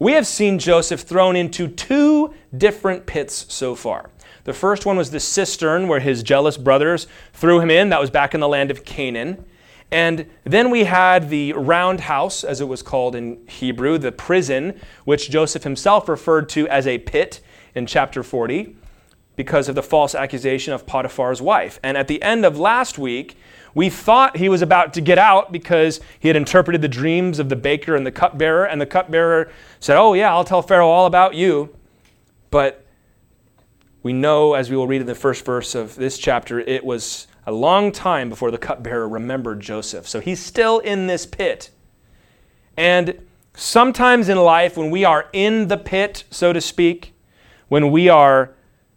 We have seen Joseph thrown into two different pits so far. The first one was the cistern where his jealous brothers threw him in. That was back in the land of Canaan. And then we had the round house, as it was called in Hebrew, the prison, which Joseph himself referred to as a pit in chapter 40 because of the false accusation of Potiphar's wife. And at the end of last week, we thought he was about to get out because he had interpreted the dreams of the baker and the cupbearer, and the cupbearer said, Oh, yeah, I'll tell Pharaoh all about you. But we know, as we will read in the first verse of this chapter, it was a long time before the cupbearer remembered Joseph. So he's still in this pit. And sometimes in life, when we are in the pit, so to speak, when we are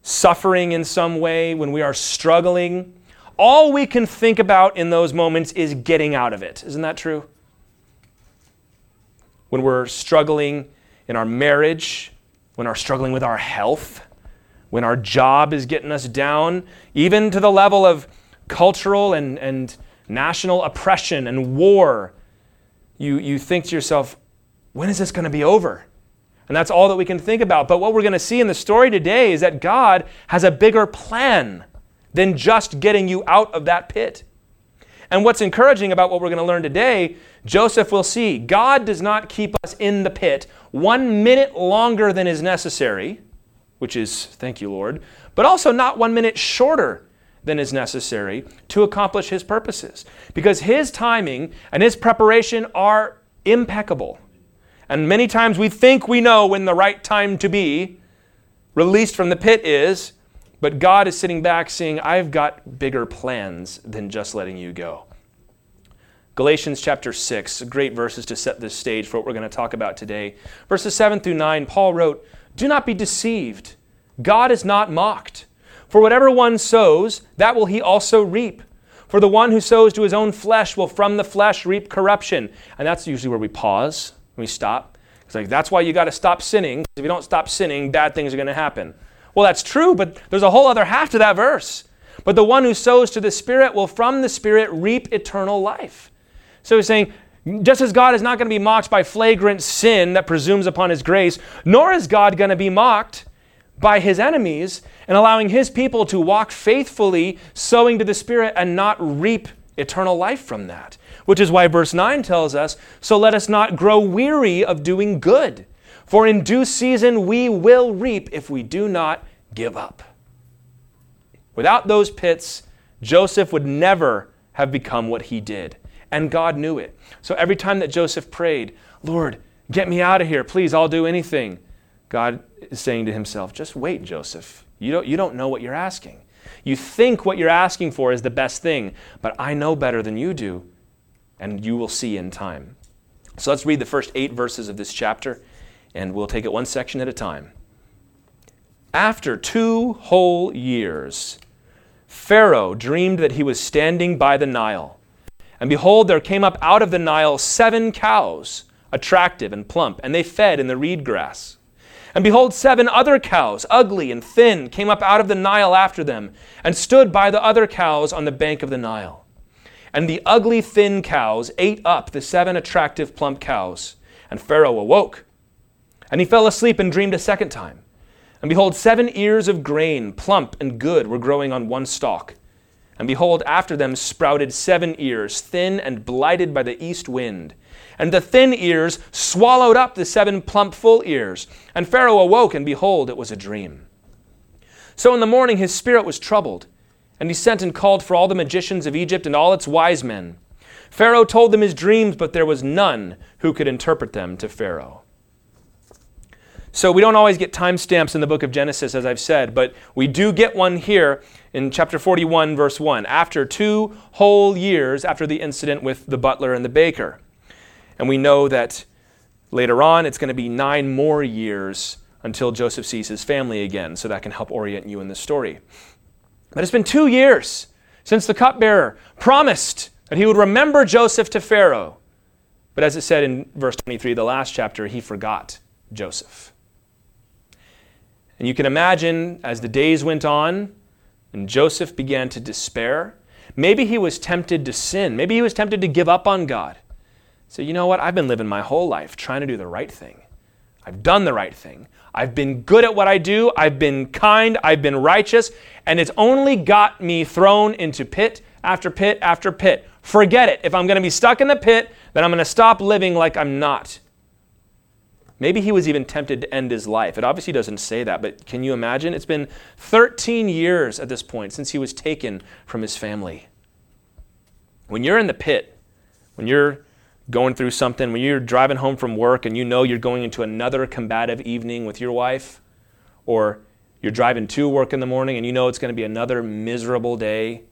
suffering in some way, when we are struggling, all we can think about in those moments is getting out of it. Isn't that true? When we're struggling in our marriage, when we're struggling with our health, when our job is getting us down, even to the level of cultural and, and national oppression and war, you, you think to yourself, when is this going to be over? And that's all that we can think about. But what we're going to see in the story today is that God has a bigger plan than just getting you out of that pit. And what's encouraging about what we're going to learn today, Joseph will see God does not keep us in the pit one minute longer than is necessary, which is, thank you, Lord, but also not one minute shorter than is necessary to accomplish his purposes. Because his timing and his preparation are impeccable. And many times we think we know when the right time to be released from the pit is, but God is sitting back saying, I've got bigger plans than just letting you go. Galatians chapter 6, great verses to set the stage for what we're going to talk about today. Verses 7 through 9, Paul wrote, Do not be deceived. God is not mocked. For whatever one sows, that will he also reap. For the one who sows to his own flesh will from the flesh reap corruption. And that's usually where we pause, we stop. It's like, that's why you got to stop sinning. If you don't stop sinning, bad things are going to happen. Well, that's true, but there's a whole other half to that verse. But the one who sows to the Spirit will from the Spirit reap eternal life. So he's saying, just as God is not going to be mocked by flagrant sin that presumes upon his grace, nor is God going to be mocked by his enemies and allowing his people to walk faithfully, sowing to the Spirit, and not reap eternal life from that. Which is why verse 9 tells us So let us not grow weary of doing good, for in due season we will reap if we do not give up. Without those pits, Joseph would never have become what he did. And God knew it. So every time that Joseph prayed, Lord, get me out of here, please, I'll do anything. God is saying to himself, just wait, Joseph. You don't, you don't know what you're asking. You think what you're asking for is the best thing, but I know better than you do, and you will see in time. So let's read the first eight verses of this chapter, and we'll take it one section at a time. After two whole years, Pharaoh dreamed that he was standing by the Nile. And behold, there came up out of the Nile seven cows, attractive and plump, and they fed in the reed grass. And behold, seven other cows, ugly and thin, came up out of the Nile after them, and stood by the other cows on the bank of the Nile. And the ugly, thin cows ate up the seven attractive, plump cows. And Pharaoh awoke. And he fell asleep and dreamed a second time. And behold, seven ears of grain, plump and good, were growing on one stalk. And behold, after them sprouted seven ears, thin and blighted by the east wind. And the thin ears swallowed up the seven plump full ears. And Pharaoh awoke, and behold, it was a dream. So in the morning his spirit was troubled, and he sent and called for all the magicians of Egypt and all its wise men. Pharaoh told them his dreams, but there was none who could interpret them to Pharaoh. So we don't always get timestamps in the book of Genesis, as I've said, but we do get one here in chapter 41, verse 1, after two whole years after the incident with the butler and the baker. And we know that later on it's going to be nine more years until Joseph sees his family again, so that can help orient you in the story. But it's been two years since the cupbearer promised that he would remember Joseph to Pharaoh. But as it said in verse 23, the last chapter, he forgot Joseph. And you can imagine as the days went on and Joseph began to despair, maybe he was tempted to sin. Maybe he was tempted to give up on God. So, you know what? I've been living my whole life trying to do the right thing. I've done the right thing. I've been good at what I do. I've been kind. I've been righteous. And it's only got me thrown into pit after pit after pit. Forget it. If I'm going to be stuck in the pit, then I'm going to stop living like I'm not. Maybe he was even tempted to end his life. It obviously doesn't say that, but can you imagine? It's been 13 years at this point since he was taken from his family. When you're in the pit, when you're going through something, when you're driving home from work and you know you're going into another combative evening with your wife, or you're driving to work in the morning and you know it's going to be another miserable day,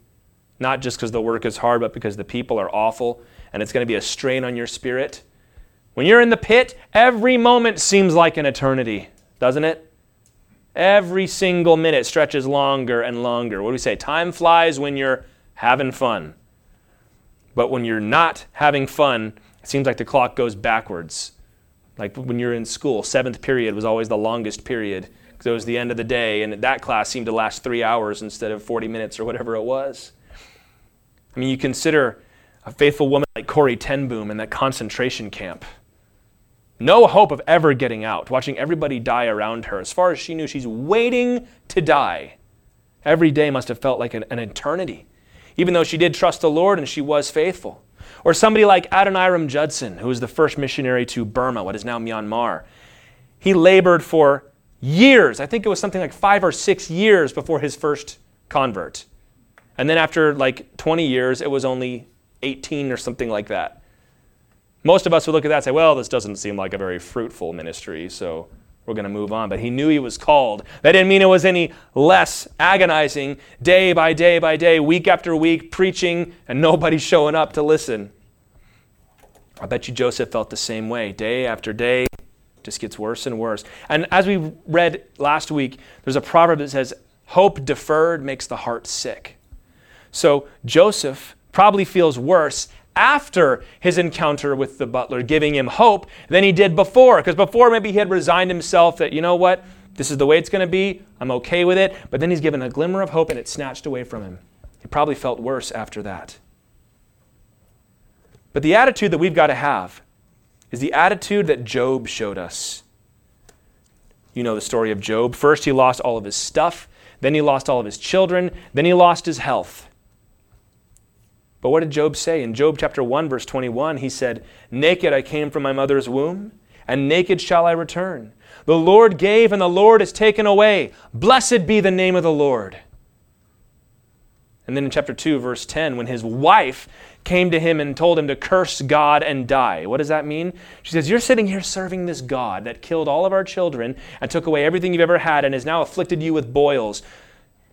not just because the work is hard, but because the people are awful and it's going to be a strain on your spirit. When you're in the pit, every moment seems like an eternity, doesn't it? Every single minute stretches longer and longer. What do we say? Time flies when you're having fun. But when you're not having fun, it seems like the clock goes backwards. Like when you're in school, seventh period was always the longest period because it was the end of the day, and that class seemed to last three hours instead of 40 minutes or whatever it was. I mean, you consider a faithful woman like Corrie ten Boom in that concentration camp. No hope of ever getting out, watching everybody die around her. As far as she knew, she's waiting to die. Every day must have felt like an, an eternity even though she did trust the Lord and she was faithful. Or somebody like Adoniram Judson, who was the first missionary to Burma, what is now Myanmar. He labored for years. I think it was something like five or six years before his first convert. And then after like 20 years, it was only 18 or something like that. Most of us would look at that and say, well, this doesn't seem like a very fruitful ministry, so we're going to move on. But he knew he was called. That didn't mean it was any less agonizing day by day by day, week after week, preaching and nobody showing up to listen. I bet you Joseph felt the same way. Day after day, just gets worse and worse. And as we read last week, there's a proverb that says, Hope deferred makes the heart sick. So Joseph probably feels worse after his encounter with the butler, giving him hope than he did before. Because before, maybe he had resigned himself that, you know what, this is the way it's going to be, I'm okay with it. But then he's given a glimmer of hope and it's snatched away from him. He probably felt worse after that. But the attitude that we've got to have is the attitude that Job showed us. You know the story of Job. First, he lost all of his stuff, then, he lost all of his children, then, he lost his health. But what did Job say? In Job chapter 1, verse 21, he said, Naked I came from my mother's womb, and naked shall I return. The Lord gave, and the Lord has taken away. Blessed be the name of the Lord. And then in chapter 2, verse 10, when his wife came to him and told him to curse God and die. What does that mean? She says, You're sitting here serving this God that killed all of our children and took away everything you've ever had and has now afflicted you with boils.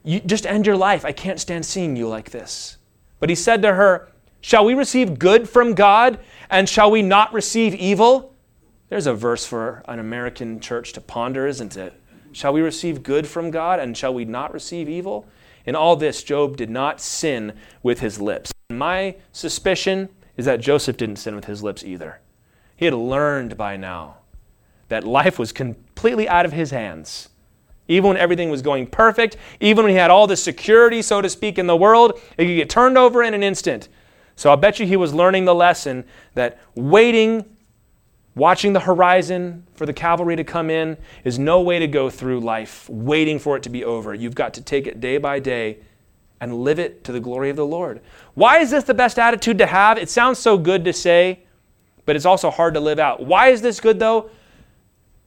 You, just end your life. I can't stand seeing you like this. But he said to her, Shall we receive good from God, and shall we not receive evil? There's a verse for an American church to ponder, isn't it? Shall we receive good from God, and shall we not receive evil? In all this, Job did not sin with his lips. My suspicion is that Joseph didn't sin with his lips either. He had learned by now that life was completely out of his hands even when everything was going perfect, even when he had all the security, so to speak, in the world, it could get turned over in an instant. So I bet you he was learning the lesson that waiting, watching the horizon for the cavalry to come in, is no way to go through life, waiting for it to be over. You've got to take it day by day and live it to the glory of the Lord. Why is this the best attitude to have? It sounds so good to say, but it's also hard to live out. Why is this good though?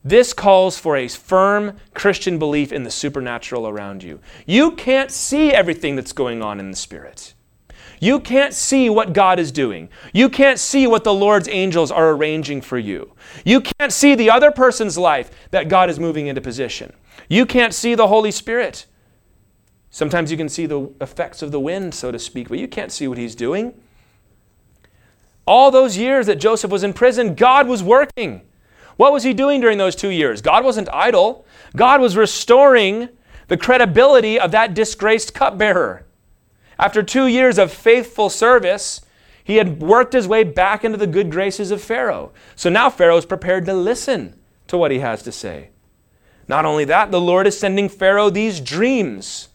This calls for a firm Christian belief in the supernatural around you. You can't see everything that's going on in the Spirit. You can't see what God is doing. You can't see what the Lord's angels are arranging for you. You can't see the other person's life that God is moving into position. You can't see the Holy Spirit. Sometimes you can see the effects of the wind, so to speak, but you can't see what He's doing. All those years that Joseph was in prison, God was working. What was he doing during those two years? God wasn't idle. God was restoring the credibility of that disgraced cupbearer. After two years of faithful service, he had worked his way back into the good graces of Pharaoh. So now Pharaoh is prepared to listen to what he has to say. Not only that, the Lord is sending Pharaoh these dreams,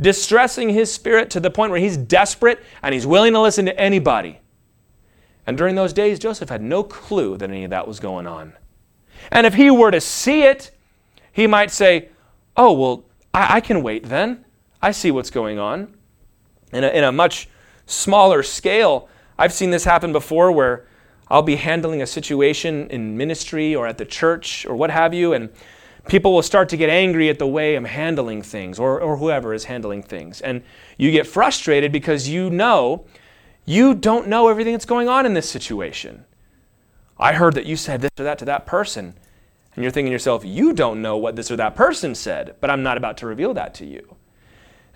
distressing his spirit to the point where he's desperate and he's willing to listen to anybody. And during those days, Joseph had no clue that any of that was going on. And if he were to see it, he might say, Oh, well, I, I can wait then. I see what's going on. In a, in a much smaller scale, I've seen this happen before where I'll be handling a situation in ministry or at the church or what have you, and people will start to get angry at the way I'm handling things or, or whoever is handling things. And you get frustrated because you know you don't know everything that's going on in this situation. I heard that you said this or that to that person. And you're thinking to yourself, you don't know what this or that person said, but I'm not about to reveal that to you.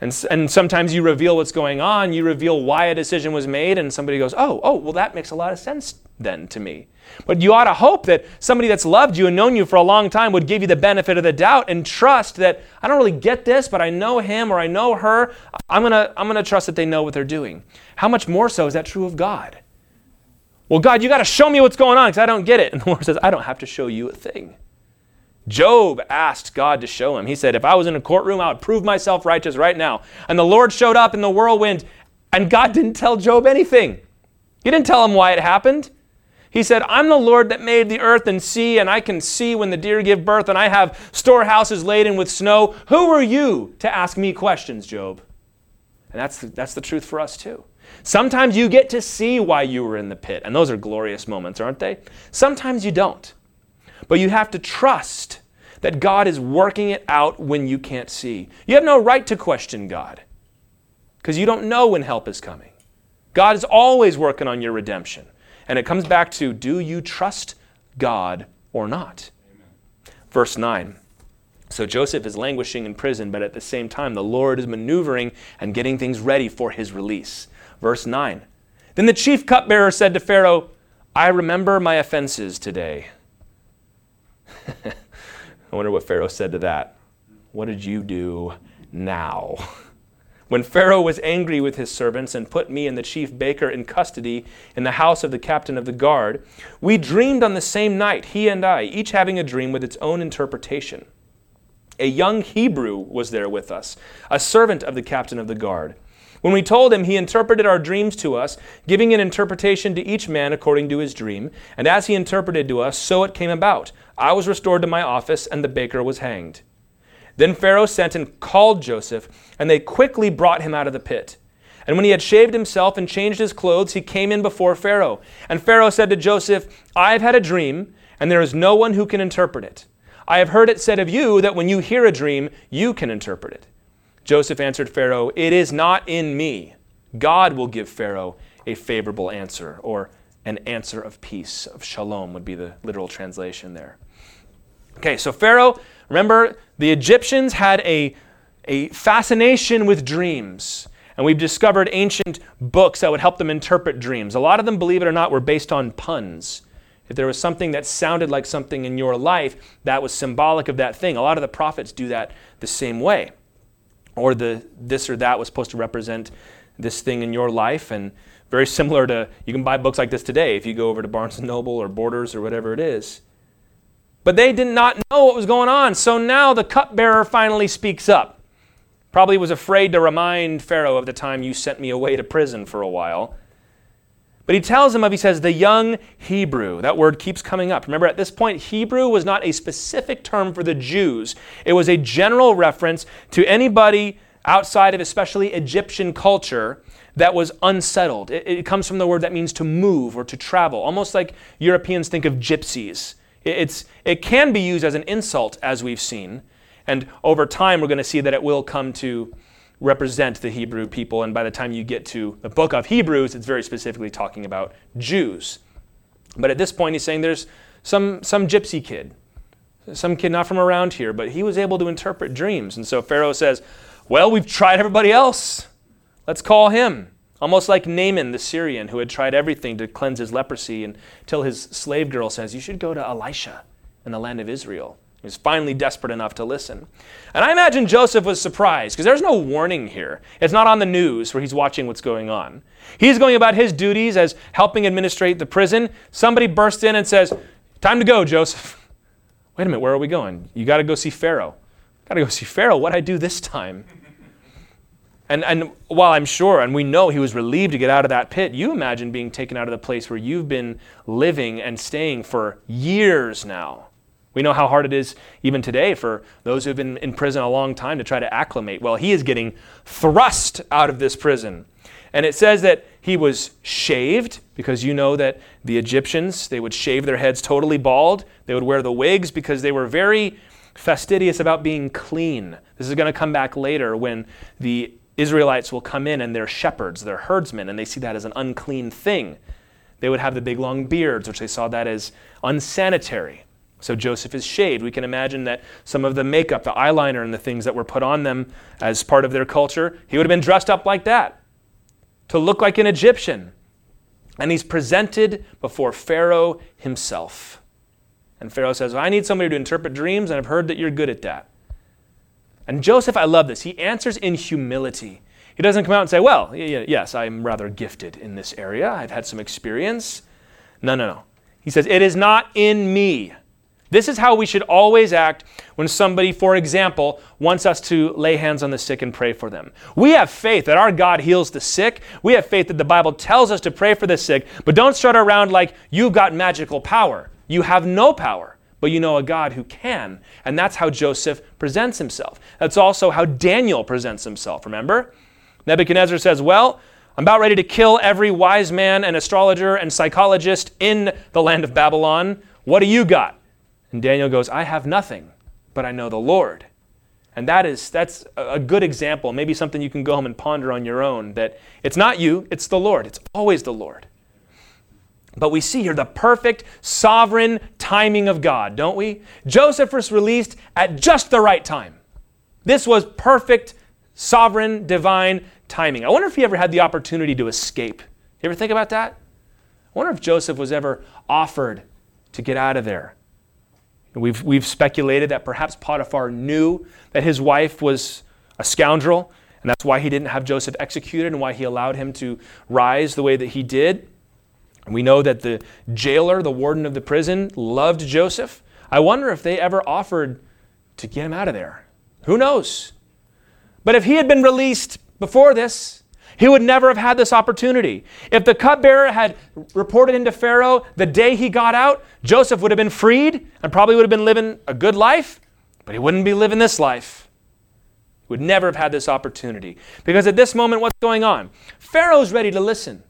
And, and sometimes you reveal what's going on, you reveal why a decision was made, and somebody goes, oh, oh, well, that makes a lot of sense then to me. But you ought to hope that somebody that's loved you and known you for a long time would give you the benefit of the doubt and trust that I don't really get this, but I know him or I know her. I'm going to I'm going to trust that they know what they're doing. How much more so is that true of God? Well, God, you got to show me what's going on because I don't get it. And the Lord says, I don't have to show you a thing. Job asked God to show him. He said, If I was in a courtroom, I would prove myself righteous right now. And the Lord showed up in the whirlwind, and God didn't tell Job anything. He didn't tell him why it happened. He said, I'm the Lord that made the earth and sea, and I can see when the deer give birth, and I have storehouses laden with snow. Who are you to ask me questions, Job? And that's the, that's the truth for us, too. Sometimes you get to see why you were in the pit, and those are glorious moments, aren't they? Sometimes you don't. But you have to trust that God is working it out when you can't see. You have no right to question God because you don't know when help is coming. God is always working on your redemption. And it comes back to do you trust God or not? Amen. Verse 9. So Joseph is languishing in prison, but at the same time, the Lord is maneuvering and getting things ready for his release. Verse 9. Then the chief cupbearer said to Pharaoh, I remember my offenses today. I wonder what Pharaoh said to that. What did you do now? When Pharaoh was angry with his servants and put me and the chief baker in custody in the house of the captain of the guard, we dreamed on the same night, he and I, each having a dream with its own interpretation. A young Hebrew was there with us, a servant of the captain of the guard. When we told him, he interpreted our dreams to us, giving an interpretation to each man according to his dream. And as he interpreted to us, so it came about. I was restored to my office, and the baker was hanged. Then Pharaoh sent and called Joseph, and they quickly brought him out of the pit. And when he had shaved himself and changed his clothes, he came in before Pharaoh. And Pharaoh said to Joseph, I have had a dream, and there is no one who can interpret it. I have heard it said of you that when you hear a dream, you can interpret it. Joseph answered Pharaoh, It is not in me. God will give Pharaoh a favorable answer, or an answer of peace, of shalom would be the literal translation there. Okay, so Pharaoh Remember, the Egyptians had a, a fascination with dreams. And we've discovered ancient books that would help them interpret dreams. A lot of them, believe it or not, were based on puns. If there was something that sounded like something in your life, that was symbolic of that thing. A lot of the prophets do that the same way. Or the this or that was supposed to represent this thing in your life. And very similar to, you can buy books like this today if you go over to Barnes & Noble or Borders or whatever it is. But they did not know what was going on. So now the cupbearer finally speaks up. Probably was afraid to remind Pharaoh of the time you sent me away to prison for a while. But he tells him of, he says, the young Hebrew. That word keeps coming up. Remember, at this point, Hebrew was not a specific term for the Jews, it was a general reference to anybody outside of especially Egyptian culture that was unsettled. It, it, comes from the word that means to move or to travel, almost like Europeans think of gypsies. It's, it can be used as an insult, as we've seen. And over time, we're going to see that it will come to represent the Hebrew people. And by the time you get to the book of Hebrews, it's very specifically talking about Jews. But at this point, he's saying there's some, some gypsy kid, some kid not from around here, but he was able to interpret dreams. And so Pharaoh says, Well, we've tried everybody else. Let's call him. Almost like Naaman the Syrian, who had tried everything to cleanse his leprosy until his slave girl says, You should go to Elisha in the land of Israel. He was finally desperate enough to listen. And I imagine Joseph was surprised because there's no warning here. It's not on the news where he's watching what's going on. He's going about his duties as helping administrate the prison. Somebody bursts in and says, Time to go, Joseph. Wait a minute, where are we going? You got to go see Pharaoh. Got to go see Pharaoh. What'd I do this time? And, and while I'm sure, and we know he was relieved to get out of that pit, you imagine being taken out of the place where you've been living and staying for years now. We know how hard it is even today for those who've been in prison a long time to try to acclimate. Well, he is getting thrust out of this prison. And it says that he was shaved because you know that the Egyptians, they would shave their heads totally bald. They would wear the wigs because they were very fastidious about being clean. This is going to come back later when the Israelites will come in and they're shepherds, they're herdsmen, and they see that as an unclean thing. They would have the big long beards, which they saw that as unsanitary. So Joseph is shaved. We can imagine that some of the makeup, the eyeliner, and the things that were put on them as part of their culture, he would have been dressed up like that to look like an Egyptian. And he's presented before Pharaoh himself. And Pharaoh says, well, I need somebody to interpret dreams, and I've heard that you're good at that. And Joseph, I love this. He answers in humility. He doesn't come out and say, Well, yes, I'm rather gifted in this area. I've had some experience. No, no, no. He says, It is not in me. This is how we should always act when somebody, for example, wants us to lay hands on the sick and pray for them. We have faith that our God heals the sick. We have faith that the Bible tells us to pray for the sick, but don't strut around like you've got magical power. You have no power, but you know a God who can. And that's how Joseph presents himself. That's also how Daniel presents himself, remember? Nebuchadnezzar says, Well, I'm about ready to kill every wise man and astrologer and psychologist in the land of Babylon. What do you got? And Daniel goes, I have nothing, but I know the Lord. And that is that's a good example, maybe something you can go home and ponder on your own that it's not you, it's the Lord. It's always the Lord. But we see here the perfect sovereign timing of God, don't we? Joseph was released at just the right time. This was perfect sovereign divine timing. I wonder if he ever had the opportunity to escape. You ever think about that? I wonder if Joseph was ever offered to get out of there. We've, we've speculated that perhaps Potiphar knew that his wife was a scoundrel, and that's why he didn't have Joseph executed and why he allowed him to rise the way that he did. We know that the jailer, the warden of the prison, loved Joseph. I wonder if they ever offered to get him out of there. Who knows? But if he had been released before this, he would never have had this opportunity. If the cupbearer had reported into Pharaoh the day he got out, Joseph would have been freed and probably would have been living a good life, but he wouldn't be living this life. He would never have had this opportunity. Because at this moment, what's going on? Pharaoh's ready to listen.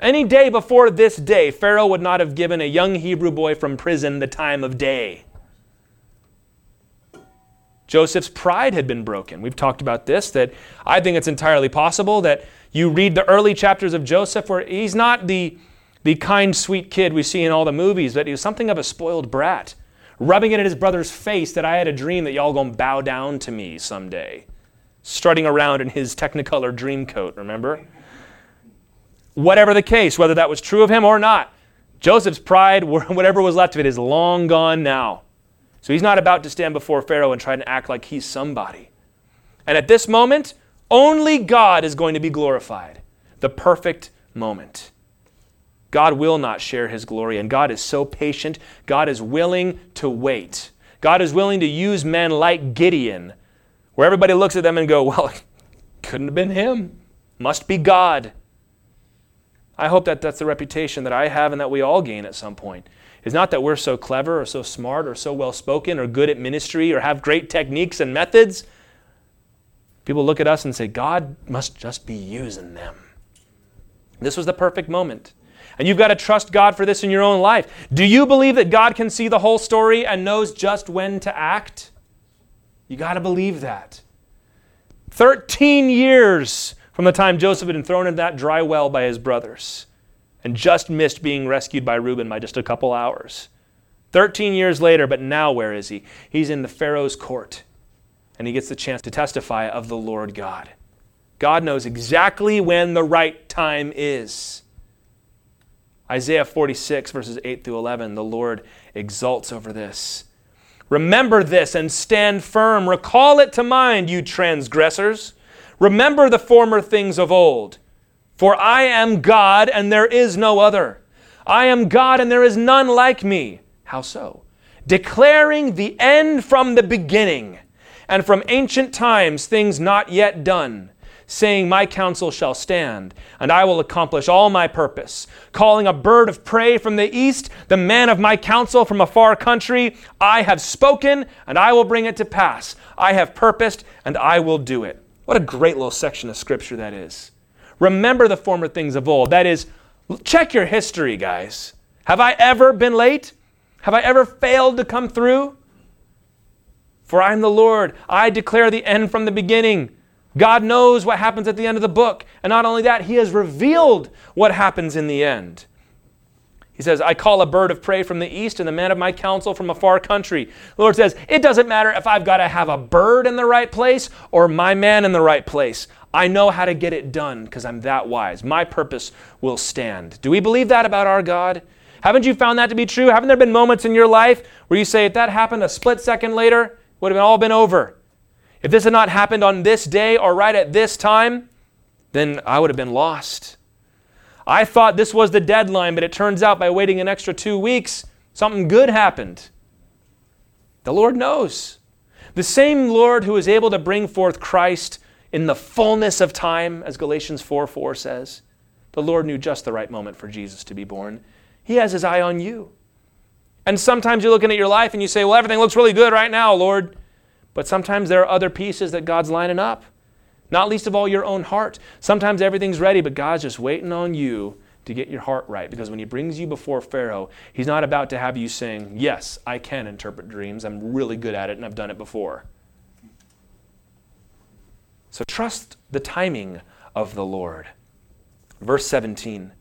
Any day before this day, Pharaoh would not have given a young Hebrew boy from prison the time of day. Joseph's pride had been broken. We've talked about this, that I think it's entirely possible that you read the early chapters of Joseph where he's not the, the kind, sweet kid we see in all the movies, but he was something of a spoiled brat, rubbing it in his brother's face that I had a dream that y'all gonna bow down to me someday, strutting around in his Technicolor dream coat, remember? Whatever the case, whether that was true of him or not, Joseph's pride, whatever was left of it, is long gone now. So he's not about to stand before Pharaoh and try to act like he's somebody. And at this moment, only God is going to be glorified. The perfect moment. God will not share his glory, and God is so patient. God is willing to wait. God is willing to use men like Gideon, where everybody looks at them and go, well, couldn't have been him. Must be God. I hope that that's the reputation that I have and that we all gain at some point It's not that we're so clever or so smart or so well spoken or good at ministry or have great techniques and methods. People look at us and say, God must just be using them. This was the perfect moment. And you've got to trust God for this in your own life. Do you believe that God can see the whole story and knows just when to act? You got to believe that. 13 years from the time Joseph had been thrown in that dry well by his brothers and just missed being rescued by Reuben by just a couple hours. 13 years later, but now where is he? He's in the Pharaoh's court, and he gets the chance to testify of the Lord God. God knows exactly when the right time is. Isaiah 46, verses 8 through 11, the Lord exults over this. Remember this and stand firm. Recall it to mind, you transgressors. Remember the former things of old. For I am God and there is no other. I am God and there is none like me. How so? Declaring the end from the beginning, and from ancient times things not yet done, saying, My counsel shall stand, and I will accomplish all my purpose. Calling a bird of prey from the east, the man of my counsel from a far country, I have spoken, and I will bring it to pass. I have purposed, and I will do it. What a great little section of scripture that is. Remember the former things of old. That is, check your history, guys. Have I ever been late? Have I ever failed to come through? For I am the Lord. I declare the end from the beginning. God knows what happens at the end of the book. And not only that, He has revealed what happens in the end. He says, I call a bird of prey from the east and the man of my counsel from a far country. The Lord says, It doesn't matter if I've got to have a bird in the right place or my man in the right place. I know how to get it done because I'm that wise. My purpose will stand. Do we believe that about our God? Haven't you found that to be true? Haven't there been moments in your life where you say, if that happened a split second later, it would have all been over? If this had not happened on this day or right at this time, then I would have been lost. I thought this was the deadline, but it turns out by waiting an extra two weeks, something good happened. The Lord knows. The same Lord who is able to bring forth Christ in the fullness of time, as Galatians 4 4 says, the Lord knew just the right moment for Jesus to be born. He has his eye on you. And sometimes you're looking at your life and you say, Well, everything looks really good right now, Lord. But sometimes there are other pieces that God's lining up, not least of all your own heart. Sometimes everything's ready, but God's just waiting on you to get your heart right. Because when He brings you before Pharaoh, He's not about to have you saying, Yes, I can interpret dreams. I'm really good at it and I've done it before. So trust the timing of the Lord. Verse 17.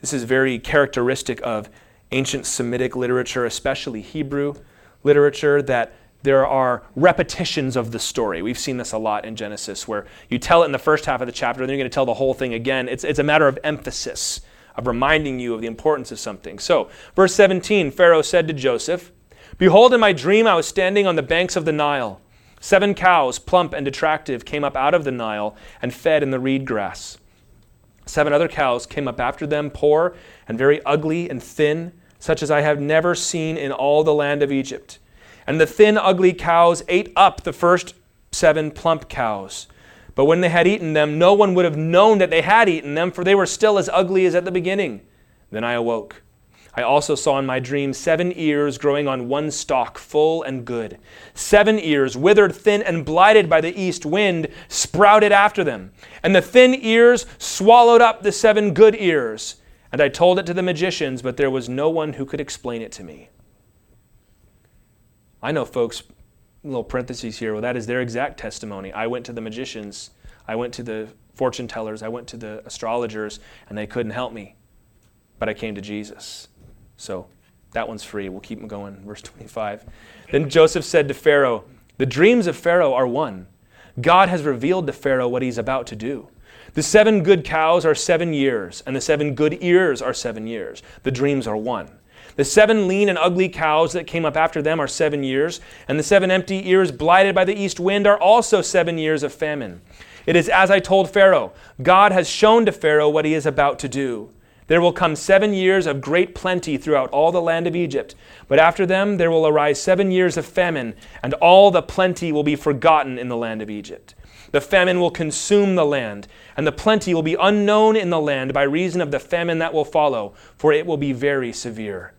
This is very characteristic of ancient Semitic literature, especially Hebrew literature, that there are repetitions of the story. We've seen this a lot in Genesis, where you tell it in the first half of the chapter, and then you're going to tell the whole thing again. It's, it's a matter of emphasis, of reminding you of the importance of something. So, verse 17 Pharaoh said to Joseph, Behold, in my dream I was standing on the banks of the Nile. Seven cows, plump and attractive, came up out of the Nile and fed in the reed grass. Seven other cows came up after them, poor and very ugly and thin, such as I have never seen in all the land of Egypt. And the thin, ugly cows ate up the first seven plump cows. But when they had eaten them, no one would have known that they had eaten them, for they were still as ugly as at the beginning. Then I awoke. I also saw in my dream seven ears growing on one stalk, full and good. Seven ears, withered, thin, and blighted by the east wind, sprouted after them. And the thin ears swallowed up the seven good ears. And I told it to the magicians, but there was no one who could explain it to me. I know folks, little parentheses here, well, that is their exact testimony. I went to the magicians, I went to the fortune tellers, I went to the astrologers, and they couldn't help me. But I came to Jesus. So that one's free. We'll keep going. Verse 25. Then Joseph said to Pharaoh, The dreams of Pharaoh are one. God has revealed to Pharaoh what he's about to do. The seven good cows are seven years, and the seven good ears are seven years. The dreams are one. The seven lean and ugly cows that came up after them are seven years, and the seven empty ears blighted by the east wind are also seven years of famine. It is as I told Pharaoh God has shown to Pharaoh what he is about to do. There will come seven years of great plenty throughout all the land of Egypt. But after them there will arise seven years of famine, and all the plenty will be forgotten in the land of Egypt. The famine will consume the land, and the plenty will be unknown in the land by reason of the famine that will follow, for it will be very severe.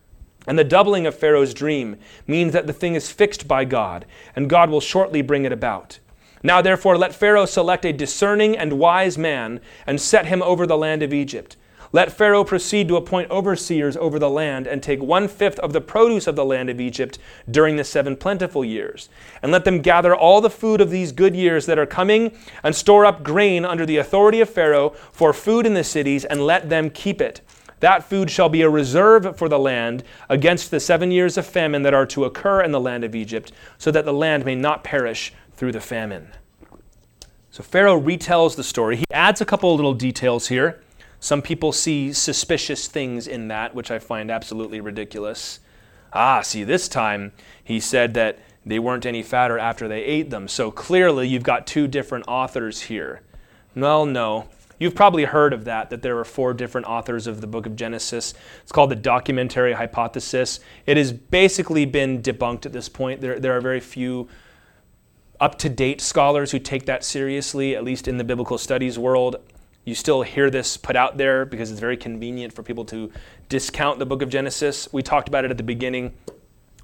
And the doubling of Pharaoh's dream means that the thing is fixed by God, and God will shortly bring it about. Now, therefore, let Pharaoh select a discerning and wise man and set him over the land of Egypt let Pharaoh proceed to appoint overseers over the land and take one fifth of the produce of the land of Egypt during the seven plentiful years. And let them gather all the food of these good years that are coming and store up grain under the authority of Pharaoh for food in the cities and let them keep it. That food shall be a reserve for the land against the seven years of famine that are to occur in the land of Egypt, so that the land may not perish through the famine. So Pharaoh retells the story. He adds a couple of little details here. Some people see suspicious things in that, which I find absolutely ridiculous. Ah, see, this time he said that they weren't any fatter after they ate them. So clearly you've got two different authors here. Well, no. You've probably heard of that, that there are four different authors of the book of Genesis. It's called the documentary hypothesis. It has basically been debunked at this point. There, there are very few up to date scholars who take that seriously, at least in the biblical studies world. You still hear this put out there because it's very convenient for people to discount the book of Genesis. We talked about it at the beginning,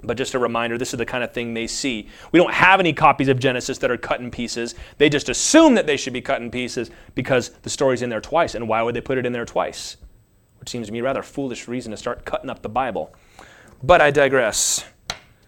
but just a reminder this is the kind of thing they see. We don't have any copies of Genesis that are cut in pieces. They just assume that they should be cut in pieces because the story's in there twice. And why would they put it in there twice? Which seems to me a rather foolish reason to start cutting up the Bible. But I digress.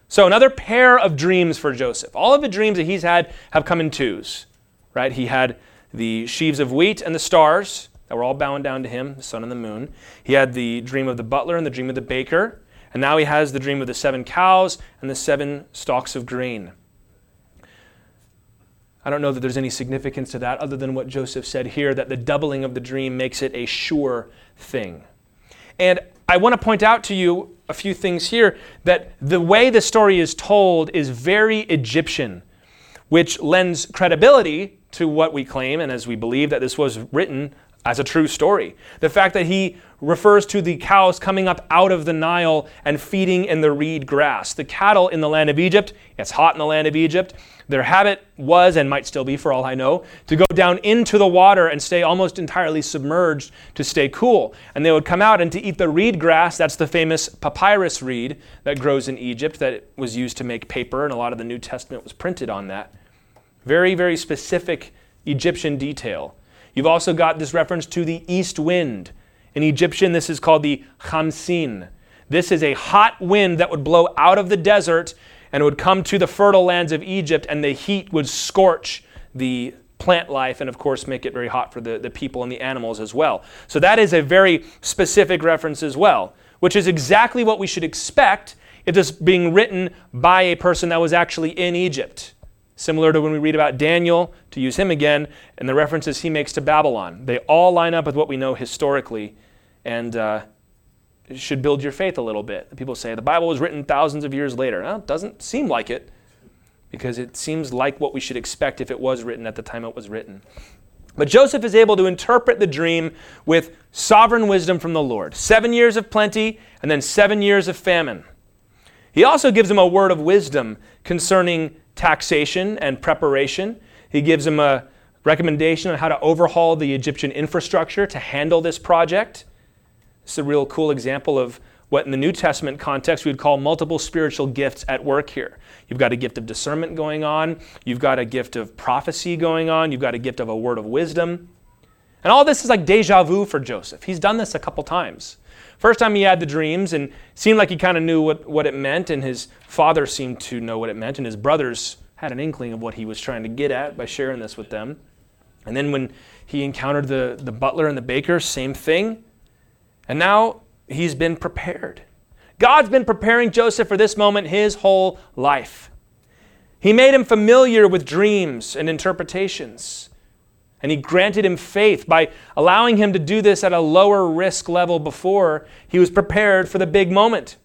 So, another pair of dreams for Joseph. All of the dreams that he's had have come in twos, right? He had the sheaves of wheat and the stars that were all bowing down to him, the sun and the moon. He had the dream of the butler and the dream of the baker. And now he has the dream of the seven cows and the seven stalks of grain. I don't know that there's any significance to that other than what Joseph said here that the doubling of the dream makes it a sure thing. And I want to point out to you a few things here that the way the story is told is very Egyptian, which lends credibility to what we claim and as we believe that this was written as a true story. The fact that he refers to the cows coming up out of the Nile and feeding in the reed grass. The cattle in the land of Egypt, it's hot in the land of Egypt. Their habit was, and might still be for all I know, to go down into the water and stay almost entirely submerged to stay cool. And they would come out and to eat the reed grass. That's the famous papyrus reed that grows in Egypt that was used to make paper, and a lot of the New Testament was printed on that. Very, very specific Egyptian detail. You've also got this reference to the east wind. In Egyptian, this is called the khamsin. This is a hot wind that would blow out of the desert and would come to the fertile lands of Egypt, and the heat would scorch the plant life and, of course, make it very hot for the, the people and the animals as well. So, that is a very specific reference as well, which is exactly what we should expect if this being written by a person that was actually in Egypt. Similar to when we read about Daniel, to use him again, and the references he makes to Babylon. They all line up with what we know historically and uh, should build your faith a little bit. People say the Bible was written thousands of years later. Well, it doesn't seem like it because it seems like what we should expect if it was written at the time it was written. But Joseph is able to interpret the dream with sovereign wisdom from the Lord seven years of plenty and then seven years of famine. He also gives him a word of wisdom concerning taxation and preparation. He gives him a recommendation on how to overhaul the Egyptian infrastructure to handle this project. It's a real cool example of what in the New Testament context we would call multiple spiritual gifts at work here. You've got a gift of discernment going on, you've got a gift of prophecy going on, you've got a gift of a word of wisdom. And all this is like deja vu for Joseph. He's done this a couple times. First time he had the dreams and seemed like he kind of knew what, what it meant, and his father seemed to know what it meant, and his brothers had an inkling of what he was trying to get at by sharing this with them. And then when he encountered the, the butler and the baker, same thing. And now he's been prepared. God's been preparing Joseph for this moment his whole life. He made him familiar with dreams and interpretations. And he granted him faith by allowing him to do this at a lower risk level before he was prepared for the big moment.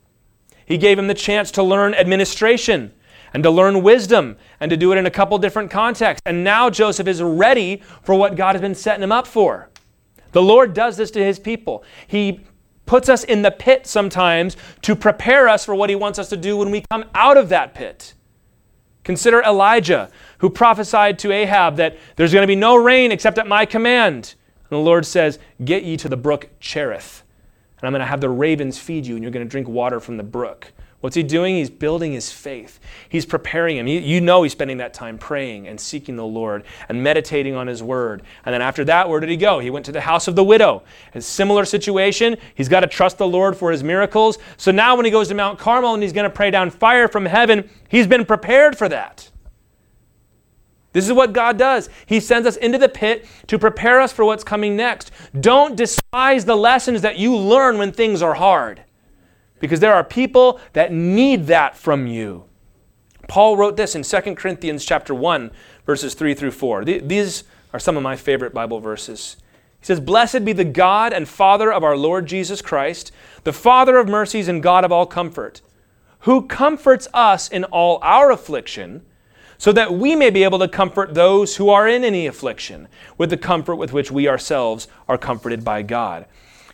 He gave him the chance to learn administration and to learn wisdom and to do it in a couple different contexts. And now Joseph is ready for what God has been setting him up for. The Lord does this to his people. He puts us in the pit sometimes to prepare us for what he wants us to do when we come out of that pit. Consider Elijah, who prophesied to Ahab that there's going to be no rain except at my command. And the Lord says, Get ye to the brook Cherith, and I'm going to have the ravens feed you, and you're going to drink water from the brook. What's he doing? He's building his faith. He's preparing him. you know he's spending that time praying and seeking the Lord and meditating on his word. And then after that, where did he go? He went to the house of the widow. A similar situation. He's got to trust the Lord for his miracles. So now when he goes to Mount Carmel and he's going to pray down fire from heaven, he's been prepared for that. This is what God does. He sends us into the pit to prepare us for what's coming next. Don't despise the lessons that you learn when things are hard because there are people that need that from you. Paul wrote this in 2 Corinthians chapter 1 verses 3 through 4. These are some of my favorite Bible verses. He says, Blessed be the God and Father of our Lord Jesus Christ, the Father of mercies and God of all comfort, who comforts us in all our affliction, so that we may be able to comfort those who are in any affliction with the comfort with which we ourselves are comforted by God.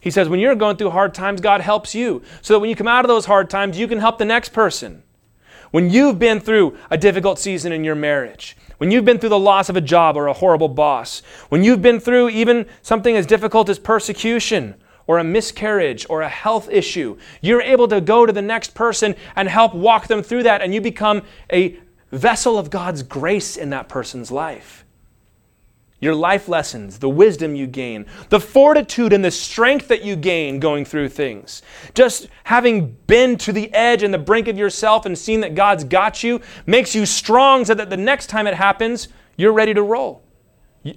He says, when you're going through hard times, God helps you so that when you come out of those hard times, you can help the next person. When you've been through a difficult season in your marriage, when you've been through the loss of a job or a horrible boss, when you've been through even something as difficult as persecution or a miscarriage or a health issue, you're able to go to the next person and help walk them through that, and you become a vessel of God's grace in that person's life your life lessons, the wisdom you gain, the fortitude and the strength that you gain going through things. Just having been to the edge and the brink of yourself and seen that God's got you makes you strong so that the next time it happens, you're ready to roll.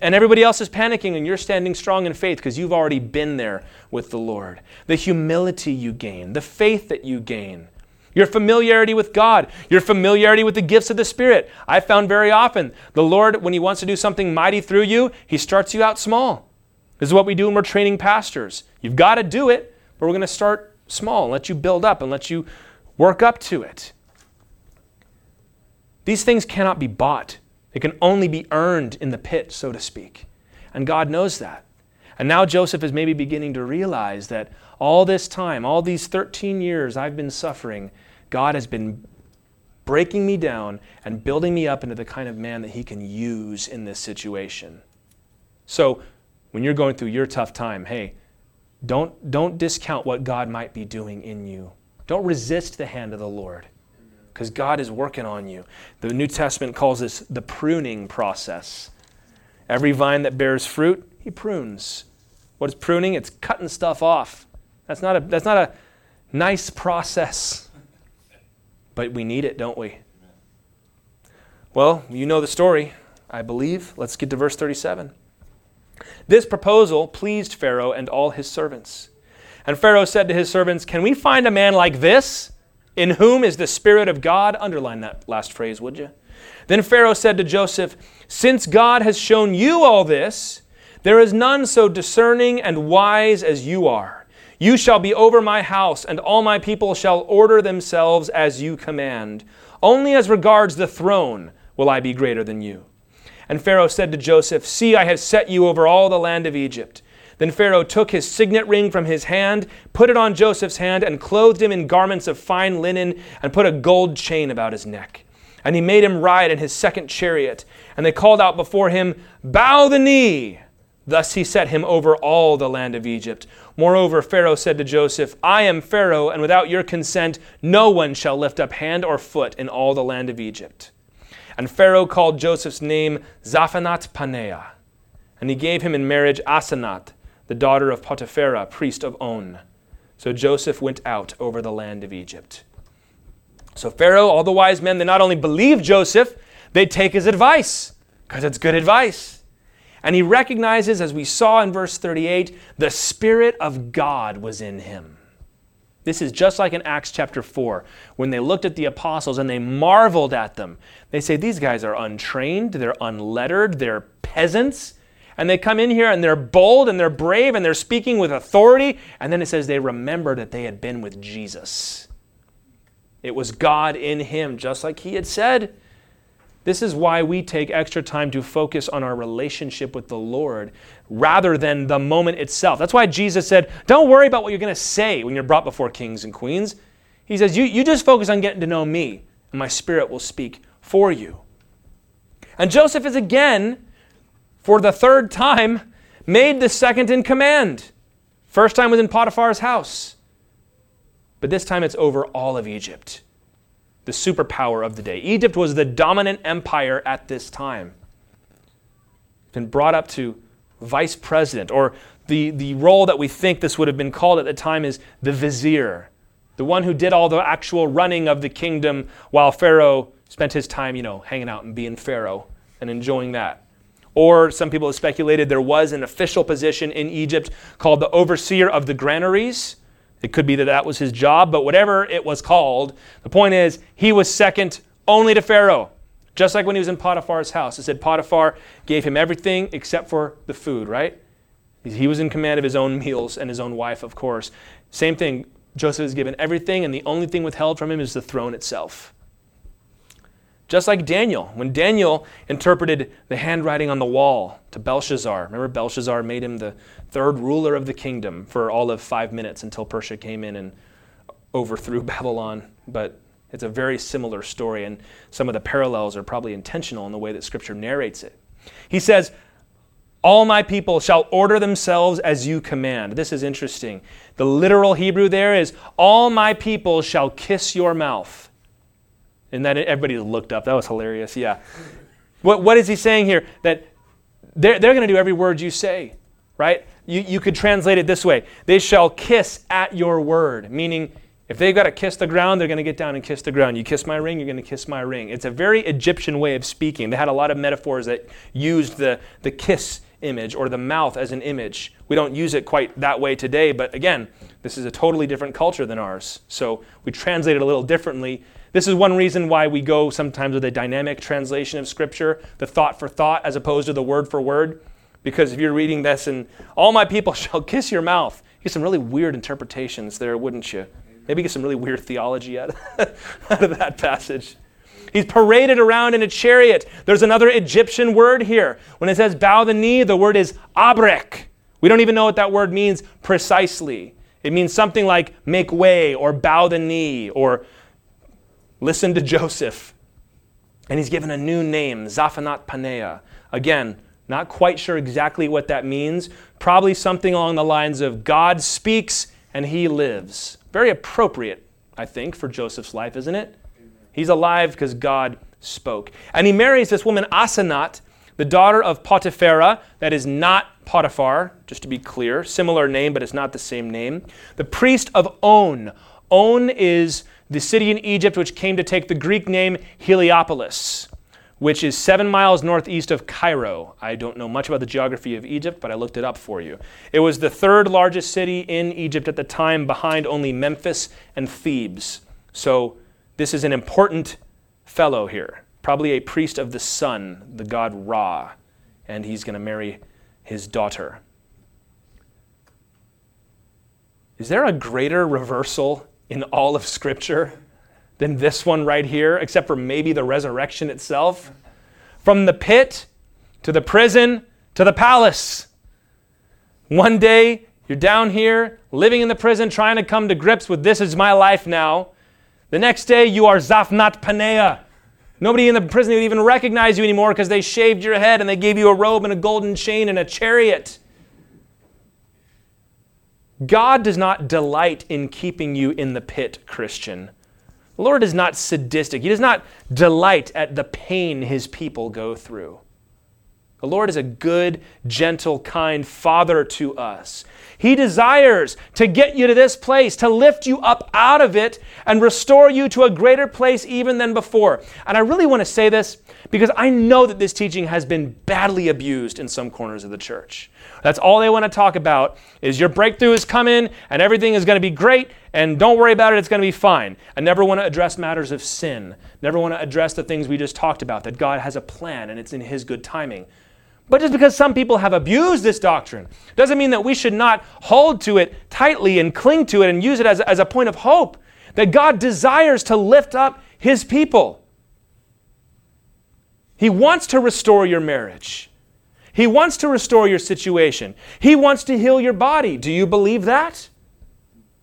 And everybody else is panicking, and you're standing strong in faith because you've already been there with the Lord. The humility you gain, the faith that you gain your familiarity with God, your familiarity with the gifts of the Spirit. I found very often the Lord, when He wants to do something mighty through you, He starts you out small. This is what we do when we're training pastors. You've got to do it, but we're going to start small and let you build up and let you work up to it. These things cannot be bought, they can only be earned in the pit, so to speak. And God knows that. And now Joseph is maybe beginning to realize that all this time, all these 13 years I've been suffering, God has been breaking me down and building me up into the kind of man that He can use in this situation. So, when you're going through your tough time, hey, don't, don't discount what God might be doing in you. Don't resist the hand of the Lord because God is working on you. The New Testament calls this the pruning process. Every vine that bears fruit, He prunes. What is pruning? It's cutting stuff off. That's not a, that's not a nice process. But we need it, don't we? Well, you know the story, I believe. Let's get to verse 37. This proposal pleased Pharaoh and all his servants. And Pharaoh said to his servants, Can we find a man like this, in whom is the Spirit of God? Underline that last phrase, would you? Then Pharaoh said to Joseph, Since God has shown you all this, there is none so discerning and wise as you are. You shall be over my house, and all my people shall order themselves as you command. Only as regards the throne will I be greater than you. And Pharaoh said to Joseph, See, I have set you over all the land of Egypt. Then Pharaoh took his signet ring from his hand, put it on Joseph's hand, and clothed him in garments of fine linen, and put a gold chain about his neck. And he made him ride in his second chariot. And they called out before him, Bow the knee! Thus he set him over all the land of Egypt. Moreover, Pharaoh said to Joseph, I am Pharaoh, and without your consent, no one shall lift up hand or foot in all the land of Egypt. And Pharaoh called Joseph's name Zaphenath Paneah, and he gave him in marriage Asenath, the daughter of Potiphera, priest of On. So Joseph went out over the land of Egypt. So Pharaoh, all the wise men, they not only believe Joseph, they take his advice, because it's good advice. And he recognizes, as we saw in verse 38, the Spirit of God was in him. This is just like in Acts chapter 4, when they looked at the apostles and they marveled at them. They say, These guys are untrained, they're unlettered, they're peasants. And they come in here and they're bold and they're brave and they're speaking with authority. And then it says they remember that they had been with Jesus. It was God in him, just like he had said. This is why we take extra time to focus on our relationship with the Lord rather than the moment itself. That's why Jesus said, Don't worry about what you're going to say when you're brought before kings and queens. He says, you, you just focus on getting to know me, and my spirit will speak for you. And Joseph is again, for the third time, made the second in command. First time was in Potiphar's house, but this time it's over all of Egypt the superpower of the day. Egypt was the dominant empire at this time. Been brought up to vice president, or the, the role that we think this would have been called at the time is the vizier, the one who did all the actual running of the kingdom while Pharaoh spent his time, you know, hanging out and being Pharaoh and enjoying that. Or some people have speculated there was an official position in Egypt called the overseer of the granaries. It could be that that was his job, but whatever it was called, the point is, he was second only to Pharaoh. Just like when he was in Potiphar's house. It said Potiphar gave him everything except for the food, right? He was in command of his own meals and his own wife, of course. Same thing. Joseph is given everything, and the only thing withheld from him is the throne itself. Just like Daniel, when Daniel interpreted the handwriting on the wall to Belshazzar. Remember, Belshazzar made him the third ruler of the kingdom for all of five minutes until Persia came in and overthrew Babylon. But It's a very similar story, and some of the parallels are probably intentional in the way that Scripture narrates it. He says, All my people shall order themselves as you command. This is interesting. The literal Hebrew there is, All my people shall kiss your mouth. And that everybody looked up. That was hilarious. Yeah. What, what is he saying here? That they're, they're going to do every word you say, right? You, you could translate it this way They shall kiss at your word, meaning if they've got to kiss the ground, they're going to get down and kiss the ground. You kiss my ring, you're going to kiss my ring. It's a very Egyptian way of speaking. They had a lot of metaphors that used the, the kiss image or the mouth as an image. We don't use it quite that way today, but again, this is a totally different culture than ours. So we translate it a little differently. This is one reason why we go sometimes with a dynamic translation of Scripture, the thought for thought as opposed to the word for word. Because if you're reading this and all my people shall kiss your mouth, you get some really weird interpretations there, wouldn't you? Maybe get some really weird theology out of, out of that passage. He's paraded around in a chariot. There's another Egyptian word here. When it says bow the knee, the word is abrek. We don't even know what that word means precisely. It means something like make way or bow the knee or listen to Joseph. And he's given a new name, Zaphanat Paneah. Again, not quite sure exactly what that means. Probably something along the lines of God speaks and he lives. Very appropriate, I think, for Joseph's life, isn't it? He's alive because God spoke. And he marries this woman, Asenat, the daughter of Potiphera, that is not Potiphar, just to be clear. Similar name, but it's not the same name. The priest of On. On is the city in Egypt which came to take the Greek name Heliopolis which is seven miles northeast of Cairo. I don't know much about the geography of Egypt, but I looked it up for you. It was the third largest city in Egypt at the time, behind only Memphis and Thebes. So this is an important fellow here, probably a priest of the sun, the god Ra, and he's going to marry his daughter. Is there a greater reversal in all of Scripture? than this one right here, except for maybe the resurrection itself. From the pit to the prison to the palace. One day, you're down here, living in the prison, trying to come to grips with this is my life now. The next day, you are Zaphanat Paneah. Nobody in the prison would even recognize you anymore because they shaved your head and they gave you a robe and a golden chain and a chariot. God does not delight in keeping you in the pit, Christian. The Lord is not sadistic. He does not delight at the pain his people go through. The Lord is a good, gentle, kind Father to us. He desires to get you to this place, to lift you up out of it and restore you to a greater place even than before. And I really want to say this because I know that this teaching has been badly abused in some corners of the church. That's all they want to talk about is your breakthrough is coming and everything is going to be great and don't worry about it, it's going to be fine. I never want to address matters of sin. Never want to address the things we just talked about that God has a plan and it's in his good timing. But just because some people have abused this doctrine doesn't mean that we should not hold to it tightly and cling to it and use it as, as a point of hope that God desires to lift up his people. He wants to restore your marriage. He wants to restore your situation. He wants to heal your body. Do you believe that?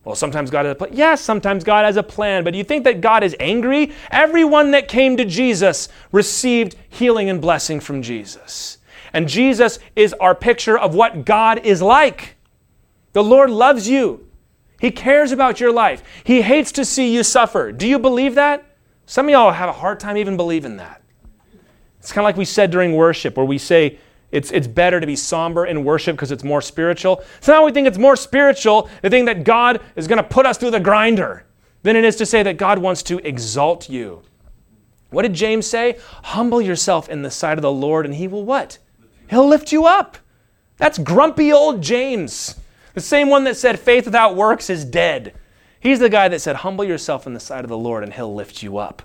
Well, sometimes God has a plan. Yes, sometimes God has a plan, but do you think that God is angry? Everyone that came to Jesus received healing and blessing from Jesus. And Jesus is our picture of what God is like. The Lord loves you. He cares about your life. He hates to see you suffer. Do you believe that? Some of y'all have a hard time even believing that. It's kind of like we said during worship, where we say, it's, it's better to be somber in worship because it's more spiritual. So now we think it's more spiritual to think that God is going to put us through the grinder than it is to say that God wants to exalt you. What did James say? Humble yourself in the sight of the Lord, and he will what? He'll lift you up. That's grumpy old James, the same one that said faith without works is dead. He's the guy that said, Humble yourself in the sight of the Lord, and he'll lift you up.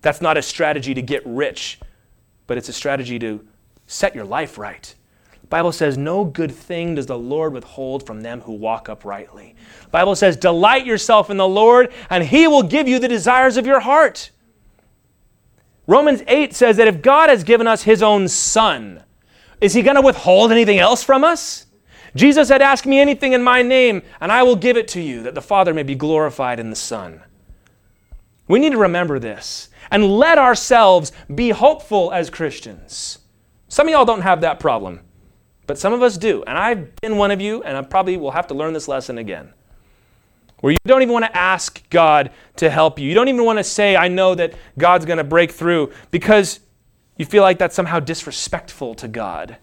That's not a strategy to get rich, but it's a strategy to set your life right. The Bible says, No good thing does the Lord withhold from them who walk uprightly. The Bible says, Delight yourself in the Lord, and he will give you the desires of your heart. Romans 8 says that if God has given us his own son, is he going to withhold anything else from us? Jesus said, Ask me anything in my name, and I will give it to you, that the Father may be glorified in the Son. We need to remember this and let ourselves be hopeful as Christians. Some of y'all don't have that problem, but some of us do. And I've been one of you, and I probably will have to learn this lesson again. Where you don't even want to ask God to help you. You don't even want to say, I know that God's going to break through, because you feel like that's somehow disrespectful to God.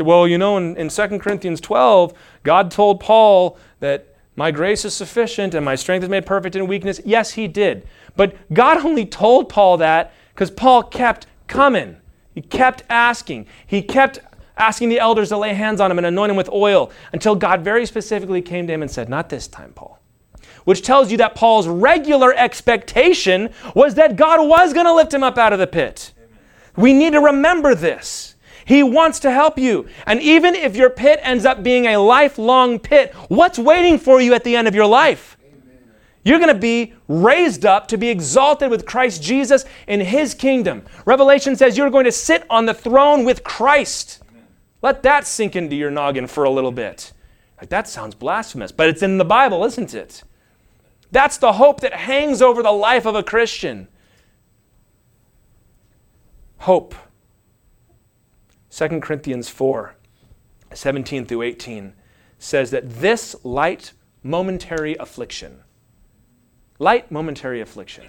Well, you know, in, in 2 Corinthians 12, God told Paul that my grace is sufficient and my strength is made perfect in weakness. Yes, he did. But God only told Paul that because Paul kept coming. He kept asking. He kept asking the elders to lay hands on him and anoint him with oil until God very specifically came to him and said, Not this time, Paul. Which tells you that Paul's regular expectation was that God was going to lift him up out of the pit. We need to remember this. He wants to help you. And even if your pit ends up being a lifelong pit, what's waiting for you at the end of your life? You're going to be raised up to be exalted with Christ Jesus in his kingdom. Revelation says you're going to sit on the throne with Christ. Let that sink into your noggin for a little bit. Like that sounds blasphemous, but it's in the Bible, isn't it? That's the hope that hangs over the life of a Christian. Hope. 2 Corinthians 4 17 through 18 says that this light momentary affliction, light momentary affliction,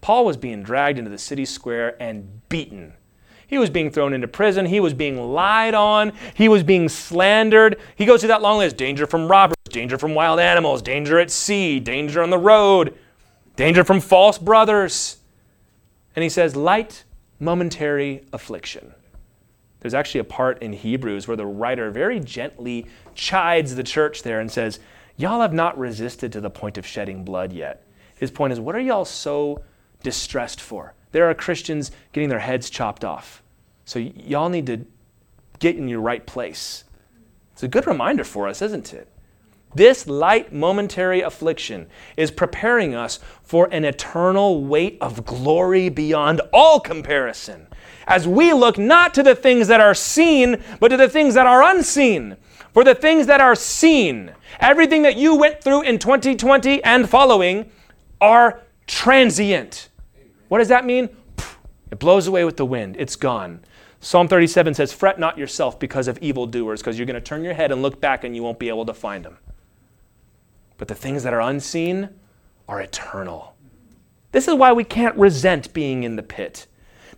Paul was being dragged into the city square and beaten. He was being thrown into prison. He was being lied on. He was being slandered. He goes through that long list danger from robbers, danger from wild animals, danger at sea, danger on the road, danger from false brothers. And he says, light momentary affliction. There's actually a part in Hebrews where the writer very gently chides the church there and says, Y'all have not resisted to the point of shedding blood yet. His point is, what are y'all so distressed for? There are Christians getting their heads chopped off. So y'all need to get in your right place. It's a good reminder for us, isn't it? This light momentary affliction is preparing us for an eternal weight of glory beyond all comparison as we look not to the things that are seen, but to the things that are unseen. For the things that are seen, everything that you went through in 2020 and following, are transient. What does that mean? It blows away with the wind, it's gone. Psalm 37 says, Fret not yourself because of evildoers, because you're going to turn your head and look back and you won't be able to find them. But the things that are unseen are eternal. This is why we can't resent being in the pit.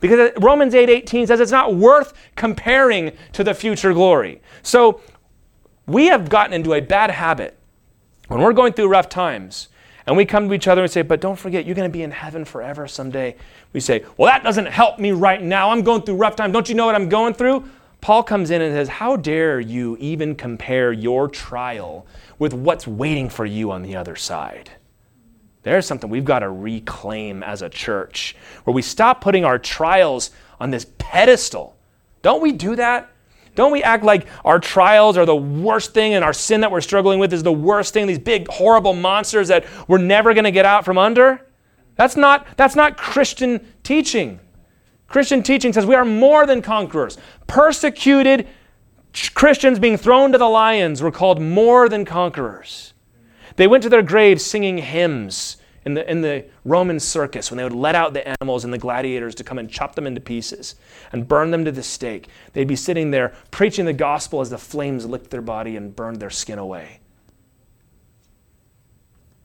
Because Romans 8 says it's not worth comparing to the future glory. So we have gotten into a bad habit when we're going through rough times and we come to each other and say, But don't forget, you're going to be in heaven forever someday. We say, Well, that doesn't help me right now. I'm going through rough times. Don't you know what I'm going through? Paul comes in and says, How dare you even compare your trial with what's waiting for you on the other side? There's something we've got to reclaim as a church where we stop putting our trials on this pedestal. Don't we do that? Don't we act like our trials are the worst thing and our sin that we're struggling with is the worst thing, these big, horrible monsters that we're never going to get out from under? That's not, that's not Christian teaching. Christian teaching says we are more than conquerors. Persecuted Christians being thrown to the lions were called more than conquerors. They went to their graves singing hymns in the, in the Roman circus when they would let out the animals and the gladiators to come and chop them into pieces and burn them to the stake. They'd be sitting there preaching the gospel as the flames licked their body and burned their skin away.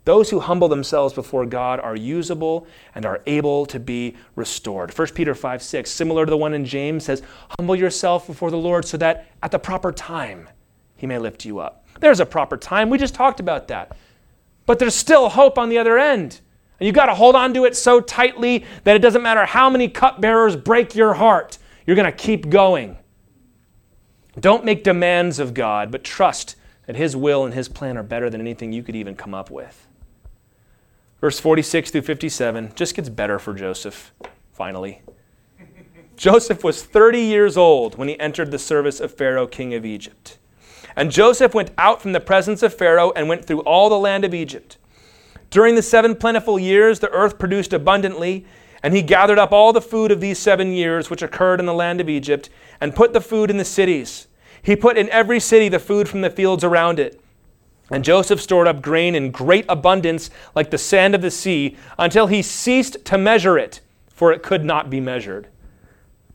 Those who humble themselves before God are usable and are able to be restored. 1 Peter 5 6, similar to the one in James, says, Humble yourself before the Lord so that at the proper time he may lift you up. There's a proper time. We just talked about that. But there's still hope on the other end. And you've got to hold on to it so tightly that it doesn't matter how many cupbearers break your heart, you're going to keep going. Don't make demands of God, but trust that His will and His plan are better than anything you could even come up with. Verse 46 through 57 just gets better for Joseph, finally. Joseph was 30 years old when he entered the service of Pharaoh, king of Egypt. And Joseph went out from the presence of Pharaoh and went through all the land of Egypt. During the seven plentiful years, the earth produced abundantly, and he gathered up all the food of these seven years which occurred in the land of Egypt, and put the food in the cities. He put in every city the food from the fields around it. And Joseph stored up grain in great abundance, like the sand of the sea, until he ceased to measure it, for it could not be measured.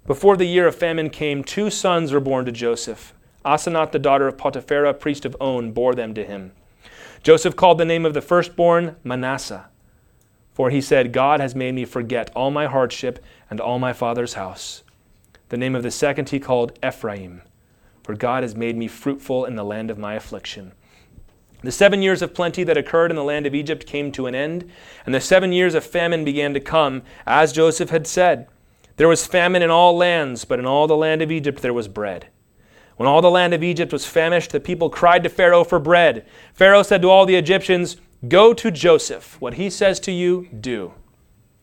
Before the year of famine came, two sons were born to Joseph. Asenath, the daughter of Potiphera, priest of On, bore them to him. Joseph called the name of the firstborn Manasseh, for he said, God has made me forget all my hardship and all my father's house. The name of the second he called Ephraim, for God has made me fruitful in the land of my affliction. The seven years of plenty that occurred in the land of Egypt came to an end, and the seven years of famine began to come, as Joseph had said. There was famine in all lands, but in all the land of Egypt there was bread. When all the land of Egypt was famished, the people cried to Pharaoh for bread. Pharaoh said to all the Egyptians, Go to Joseph. What he says to you, do.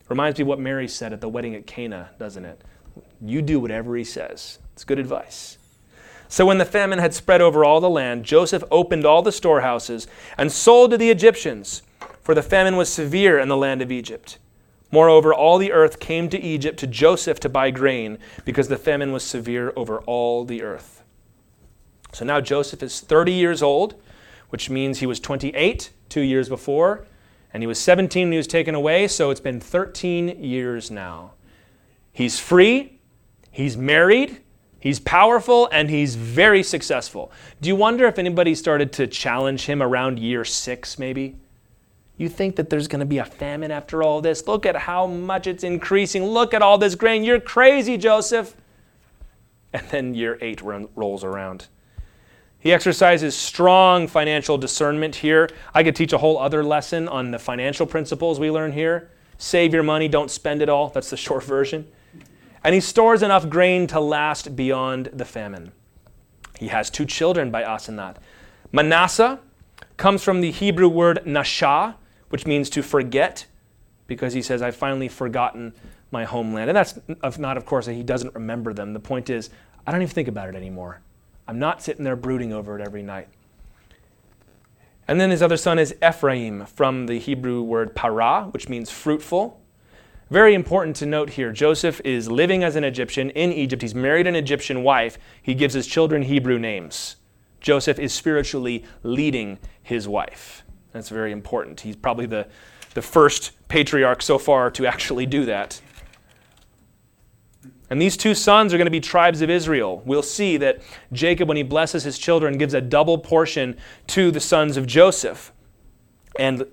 Reminds me of what Mary said at the wedding at Cana, doesn't it? You do whatever he says. It's good advice. So when the famine had spread over all the land, Joseph opened all the storehouses and sold to the Egyptians, for the famine was severe in the land of Egypt. Moreover, all the earth came to Egypt to Joseph to buy grain, because the famine was severe over all the earth. So now Joseph is 30 years old, which means he was 28 two years before, and he was 17 when he was taken away, so it's been 13 years now. He's free, he's married, He's powerful and he's very successful. Do you wonder if anybody started to challenge him around year six, maybe? You think that there's going to be a famine after all this? Look at how much it's increasing. Look at all this grain. You're crazy, Joseph. And then year eight rolls around. He exercises strong financial discernment here. I could teach a whole other lesson on the financial principles we learn here. Save your money, don't spend it all. That's the short version and he stores enough grain to last beyond the famine. He has two children by Asenath. Manasseh comes from the Hebrew word nashah, which means to forget, because he says, I've finally forgotten my homeland. And that's not, of course, that he doesn't remember them. The point is, I don't even think about it anymore. I'm not sitting there brooding over it every night. And then his other son is Ephraim, from the Hebrew word para, which means fruitful. Very important to note here Joseph is living as an Egyptian in Egypt. He's married an Egyptian wife. He gives his children Hebrew names. Joseph is spiritually leading his wife. That's very important. He's probably the, the first patriarch so far to actually do that. And these two sons are going to be tribes of Israel. We'll see that Jacob, when he blesses his children, gives a double portion to the sons of Joseph. And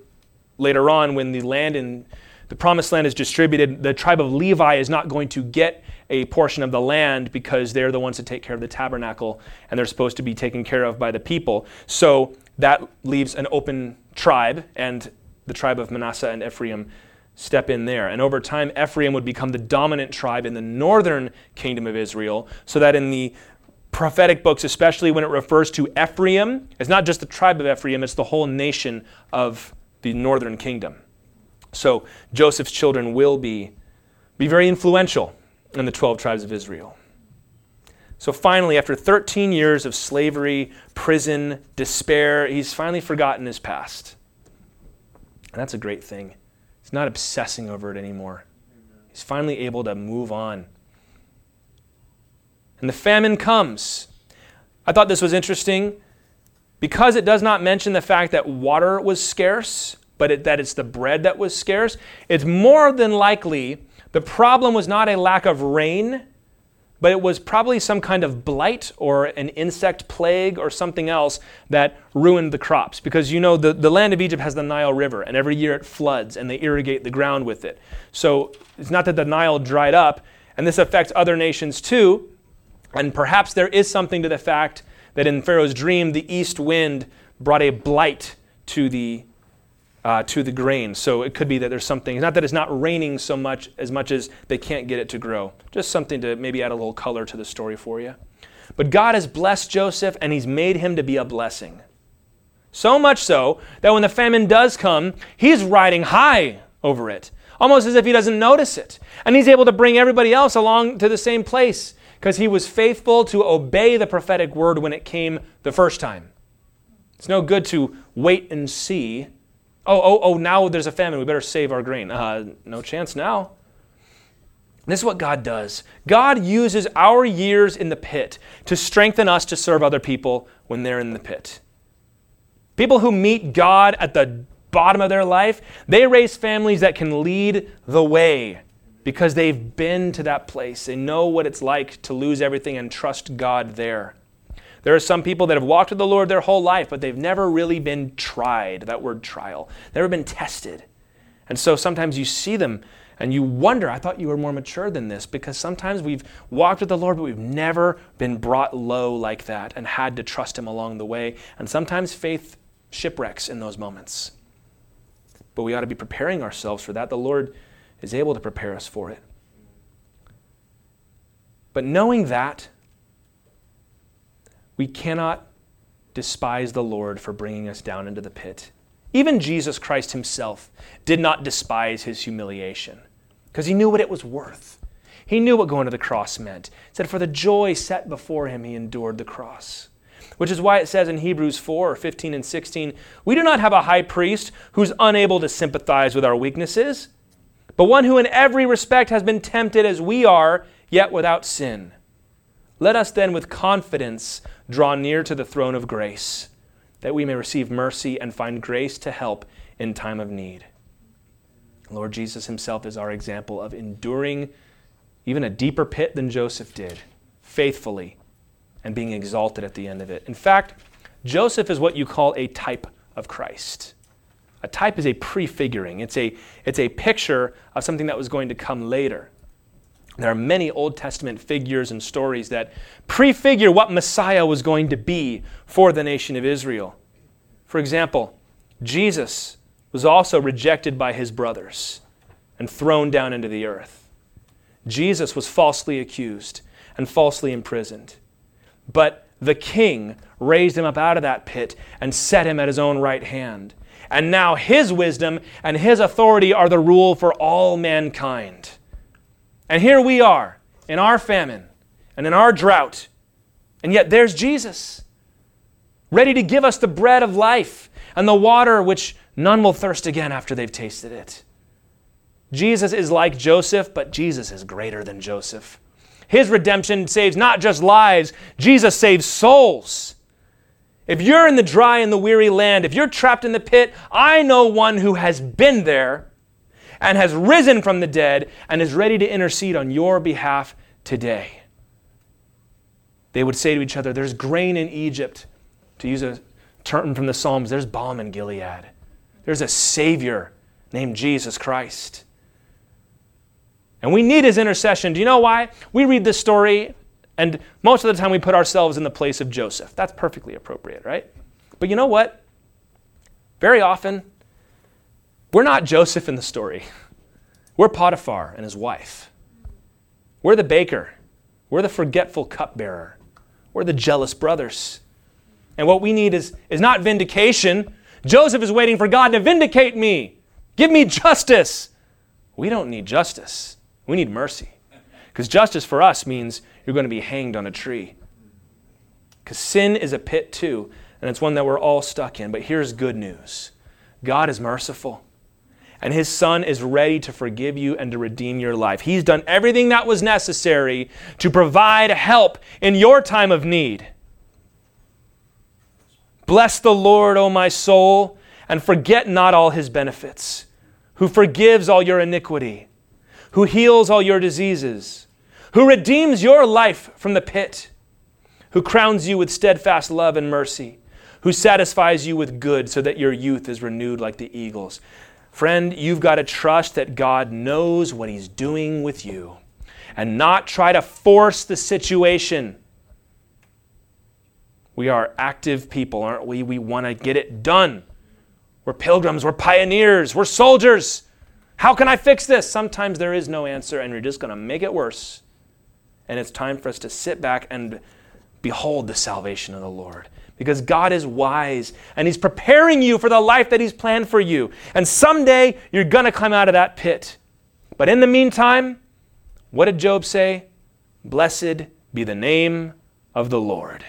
later on, when the land in the promised land is distributed, the tribe of Levi is not going to get a portion of the land because they're the ones that take care of the tabernacle and they're supposed to be taken care of by the people. So that leaves an open tribe, and the tribe of Manasseh and Ephraim step in there. And over time, Ephraim would become the dominant tribe in the northern kingdom of Israel, so that in the prophetic books, especially when it refers to Ephraim, it's not just the tribe of Ephraim, it's the whole nation of the northern kingdom. So Joseph's children will be, be very influential in the 12 tribes of Israel. So finally, after 13 years of slavery, prison, despair, he's finally forgotten his past. And that's a great thing. He's not obsessing over it anymore. He's finally able to move on. And the famine comes. I thought this was interesting because it does not mention the fact that water was scarce but it, that it's the bread that was scarce, it's more than likely the problem was not a lack of rain, but it was probably some kind of blight or an insect plague or something else that ruined the crops. Because you know, the, the land of Egypt has the Nile River, and every year it floods and they irrigate the ground with it. So it's not that the Nile dried up, and this affects other nations too. And perhaps there is something to the fact that in Pharaoh's dream, the east wind brought a blight to the uh, to the grain. So it could be that there's something, not that it's not raining so much as much as they can't get it to grow. Just something to maybe add a little color to the story for you. But God has blessed Joseph and he's made him to be a blessing. So much so that when the famine does come, he's riding high over it, almost as if he doesn't notice it. And he's able to bring everybody else along to the same place because he was faithful to obey the prophetic word when it came the first time. It's no good to wait and see oh, oh, oh, now there's a famine. We better save our grain. Uh, no chance now. This is what God does. God uses our years in the pit to strengthen us to serve other people when they're in the pit. People who meet God at the bottom of their life, they raise families that can lead the way because they've been to that place. They know what it's like to lose everything and trust God there. There are some people that have walked with the Lord their whole life, but they've never really been tried. That word trial, never been tested. And so sometimes you see them and you wonder, I thought you were more mature than this, because sometimes we've walked with the Lord, but we've never been brought low like that and had to trust Him along the way. And sometimes faith shipwrecks in those moments. But we ought to be preparing ourselves for that. The Lord is able to prepare us for it. But knowing that, we cannot despise the Lord for bringing us down into the pit. Even Jesus Christ himself did not despise his humiliation because he knew what it was worth. He knew what going to the cross meant. Said, For the joy set before him, he endured the cross. Which is why it says in Hebrews 4 or 15 and 16, We do not have a high priest who's unable to sympathize with our weaknesses, but one who in every respect has been tempted as we are, yet without sin. Let us then with confidence draw near to the throne of grace, that we may receive mercy and find grace to help in time of need. Lord Jesus himself is our example of enduring even a deeper pit than Joseph did, faithfully, and being exalted at the end of it. In fact, Joseph is what you call a type of Christ. A type is a prefiguring, it's a, it's a picture of something that was going to come later. There are many Old Testament figures and stories that prefigure what Messiah was going to be for the nation of Israel. For example, Jesus was also rejected by his brothers and thrown down into the earth. Jesus was falsely accused and falsely imprisoned. But the king raised him up out of that pit and set him at his own right hand. And now his wisdom and his authority are the rule for all mankind. And here we are in our famine and in our drought. And yet there's Jesus, ready to give us the bread of life and the water which none will thirst again after they've tasted it. Jesus is like Joseph, but Jesus is greater than Joseph. His redemption saves not just lives, Jesus saves souls. If you're in the dry and the weary land, if you're trapped in the pit, I know one who has been there and has risen from the dead and is ready to intercede on your behalf today. They would say to each other, There's grain in Egypt. To use a term from the Psalms, there's balm in Gilead. There's a Savior named Jesus Christ. And we need his intercession. Do you know why? We read this story, and most of the time we put ourselves in the place of Joseph. That's perfectly appropriate, right? But you know what? Very often, we're not Joseph in the story. We're Potiphar and his wife. We're the baker. We're the forgetful cupbearer. We're the jealous brothers. And what we need is, is not vindication. Joseph is waiting for God to vindicate me. Give me justice. We don't need justice. We need mercy. Because justice for us means you're going to be hanged on a tree. Because sin is a pit too, and it's one that we're all stuck in. But here's good news God is merciful and his son is ready to forgive you and to redeem your life. He's done everything that was necessary to provide help in your time of need. Bless the Lord, O my soul, and forget not all his benefits, who forgives all your iniquity, who heals all your diseases, who redeems your life from the pit, who crowns you with steadfast love and mercy, who satisfies you with good so that your youth is renewed like the eagles. Friend, you've got to trust that God knows what He's doing with you and not try to force the situation. We are active people, aren't we? We want to get it done. We're pilgrims, we're pioneers, we're soldiers. How can I fix this? Sometimes there is no answer, and you're just going to make it worse. And it's time for us to sit back and behold the salvation of the Lord because God is wise and He's preparing you for the life that He's planned for you. And someday you're going to come out of that pit. But in the meantime, what did Job say? Blessed be the name of the Lord.